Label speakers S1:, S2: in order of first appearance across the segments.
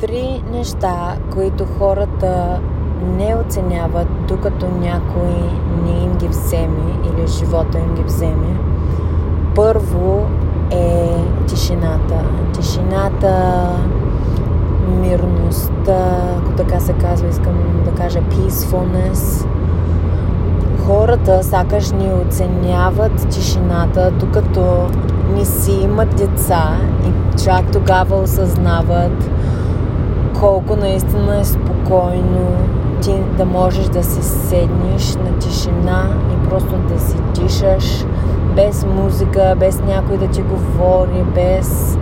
S1: Три неща, които хората не оценяват, докато някой не им ги вземе или живота им ги вземе. Първо е тишината. Тишината, мирността, ако така се казва, искам да кажа peacefulness. Хората сякаш ни оценяват тишината, докато не си имат деца и чак тогава осъзнават колко наистина е спокойно ти да можеш да си седнеш на тишина и просто да си дишаш без музика, без някой да ти говори, без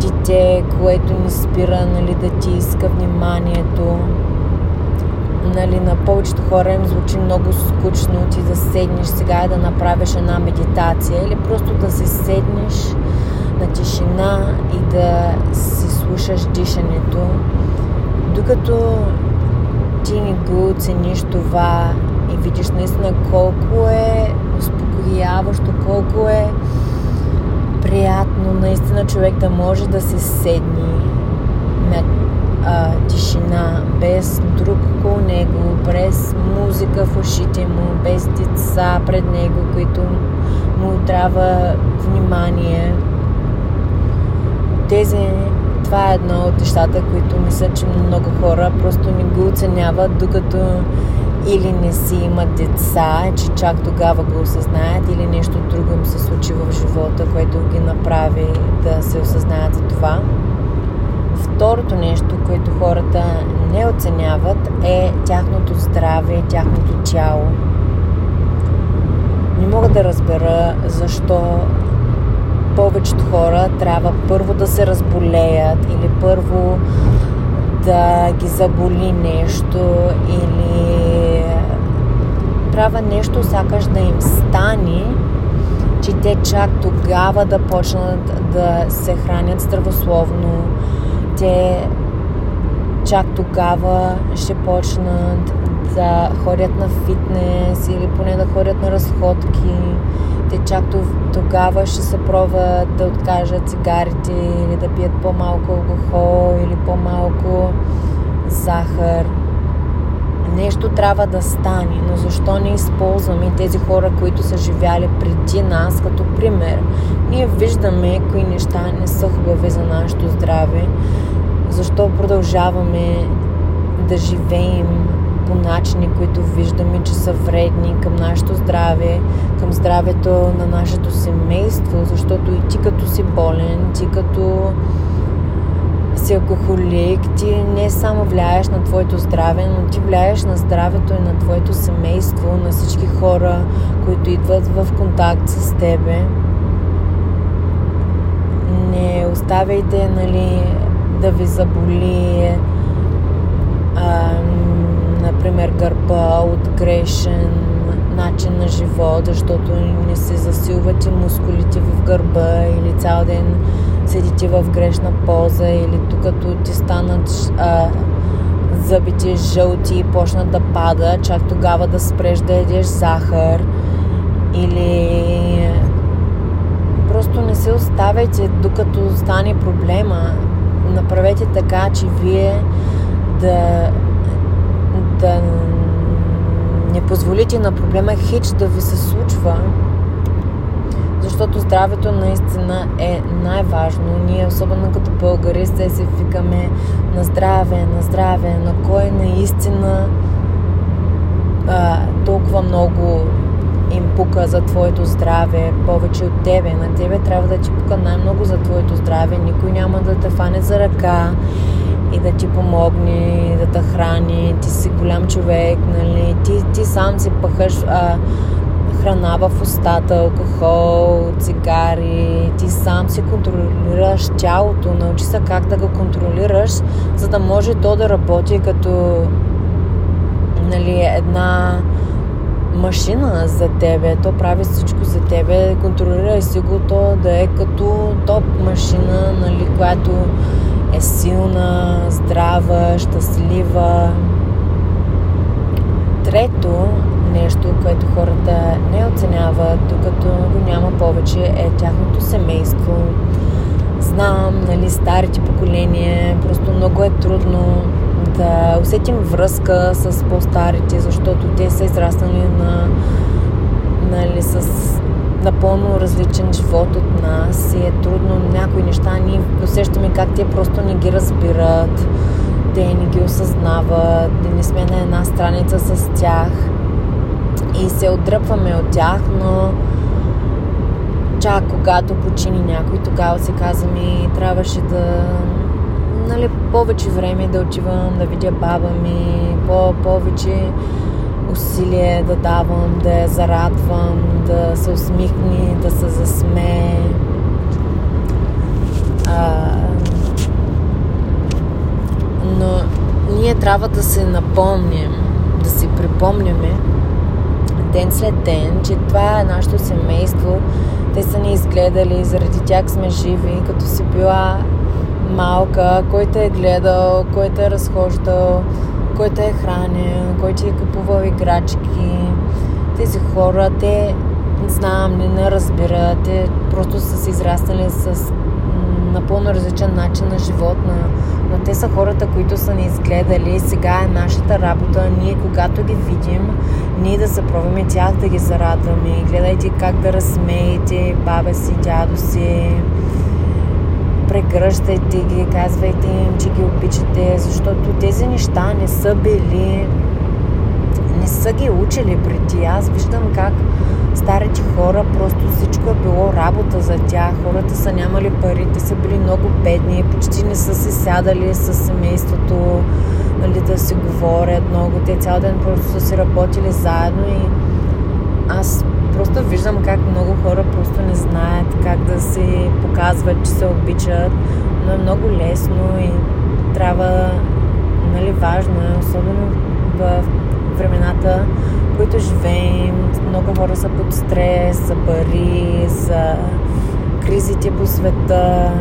S1: дете, което ни спира нали, да ти иска вниманието. Нали, на повечето хора им звучи много скучно ти да седнеш сега и да направиш една медитация или просто да си седнеш на тишина и да си слушаш дишането, докато ти не го оцениш това и видиш наистина колко е успокояващо, колко е приятно наистина човек да може да се седни на а, тишина, без друг около него, без музика в ушите му, без деца пред него, които му трябва внимание. Тези, това е едно от нещата, които мисля, че много хора просто не го оценяват, докато или не си имат деца, че чак тогава го осъзнаят, или нещо друго им се случи в живота, което ги направи да се осъзнаят за това. Второто нещо, което хората не оценяват е тяхното здраве, тяхното тяло. Не мога да разбера защо повечето хора трябва първо да се разболеят или първо да ги заболи нещо или трябва нещо сякаш да им стане, че те чак тогава да почнат да се хранят здравословно, те чак тогава ще почнат да ходят на фитнес или поне да ходят на разходки. Те чак тогава ще се пробват да откажат цигарите или да пият по-малко алкохол или по-малко захар. Нещо трябва да стане, но защо не използваме тези хора, които са живяли преди нас като пример? Ние виждаме кои неща не са хубави за нашето здраве, защо продължаваме да живеем по начини, които виждаме, че са вредни към нашето здраве, към здравето на нашето семейство, защото и ти като си болен, ти като си алкохолик, ти не само влияеш на твоето здраве, но ти влияеш на здравето и на твоето семейство, на всички хора, които идват в контакт с тебе. Не оставяйте, нали, да ви заболи а, например, гърба от грешен начин на живот, защото не се засилват и мускулите в гърба или цял ден седите в грешна поза или тук като ти станат а, зъбите жълти и почнат да пада, чак тогава да спреш да едеш захар или просто не се оставяйте докато стане проблема. Направете така, че вие да да не позволите на проблема хич да ви се случва, защото здравето наистина е най-важно. Ние, особено като българи, се се викаме на здраве, на здраве, на кой наистина а, толкова много им пука за твоето здраве, повече от тебе. На тебе трябва да ти пука най-много за твоето здраве. Никой няма да те фане за ръка и да ти помогне, да те храни. Ти си голям човек, нали? Ти, ти сам си пъхаш а, храна в устата, алкохол, цигари. Ти сам си контролираш тялото. Научи се как да го контролираш, за да може то да работи като нали, една машина за тебе. То прави всичко за тебе. Контролирай си го то да е като топ машина, нали, която е силна, здрава, щастлива. Трето нещо, което хората не оценяват, докато го няма повече, е тяхното семейство. знам, нали, старите поколения, просто много е трудно да усетим връзка с по-старите, защото те са израснали на, нали, с напълно различен живот от нас и е трудно някои неща. Ние усещаме как те просто не ги разбират, те не ги осъзнават, не сме на една страница с тях и се отдръпваме от тях, но чак когато почини някой, тогава се каза ми, трябваше да нали, повече време да отивам, да видя баба ми, по- повече усилие да давам, да я зарадвам, да се усмихне, да се засмее. А, но ние трябва да се напомним, да си припомняме ден след ден, че това е нашето семейство. Те са ни изгледали, заради тях сме живи, като си била малка, който е гледал, който е разхождал, който е хранен, който е купувал играчки. Тези хора, те знам, не, не разбират, те просто са се израснали с напълно различен начин на живот, на, но те са хората, които са ни изгледали. Сега е нашата работа, ние когато ги видим, ние да съпровим тях, да ги зарадваме. Гледайте как да разсмеете баба си, дядо си, прегръщайте ги, казвайте им, че ги обичате, защото тези неща не са били, не са ги учили преди. Аз виждам как старите хора, просто всичко е било работа за тях. Хората са нямали пари, те са били много бедни, почти не са се сядали с семейството, нали, да си говорят много. Те цял ден просто са си работили заедно и аз просто виждам как много хора просто не знаят как да се показват, че се обичат, но е много лесно и трябва, нали, важно е, особено в времената, в които живеем, много хора са под стрес, за пари, за кризите по света.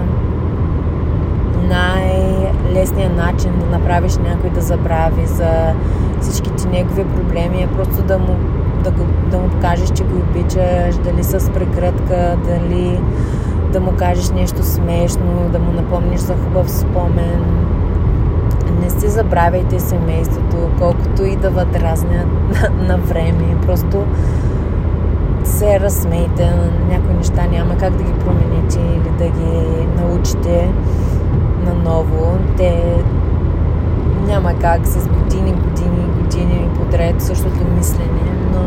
S1: Най-лесният начин да направиш някой да забрави за всичките негови проблеми е просто да му да, да му кажеш, че го обичаш, дали с прегръдка, дали да му кажеш нещо смешно, да му напомниш за хубав спомен. Не си забравяйте семейството, колкото и да ви дразнят на, на време. Просто се разсмейте, някои неща няма как да ги промените или да ги научите наново. Те няма как с години, години, години подред същото мислене но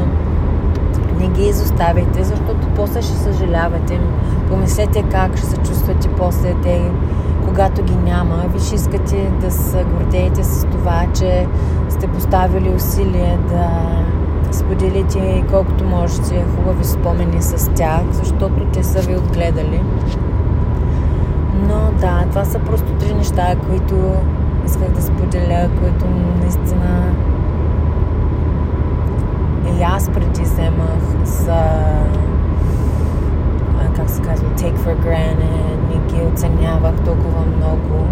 S1: не ги изоставяйте, защото после ще съжалявате. Помислете как ще се чувствате после те, когато ги няма. Ви ще искате да се гордеете с това, че сте поставили усилие да споделите колкото можете хубави спомени с тях, защото те са ви отгледали. Но да, това са просто три неща, които исках да споделя, които наистина и аз преди вземах за как се казва, take for granted, не ги оценявах толкова много.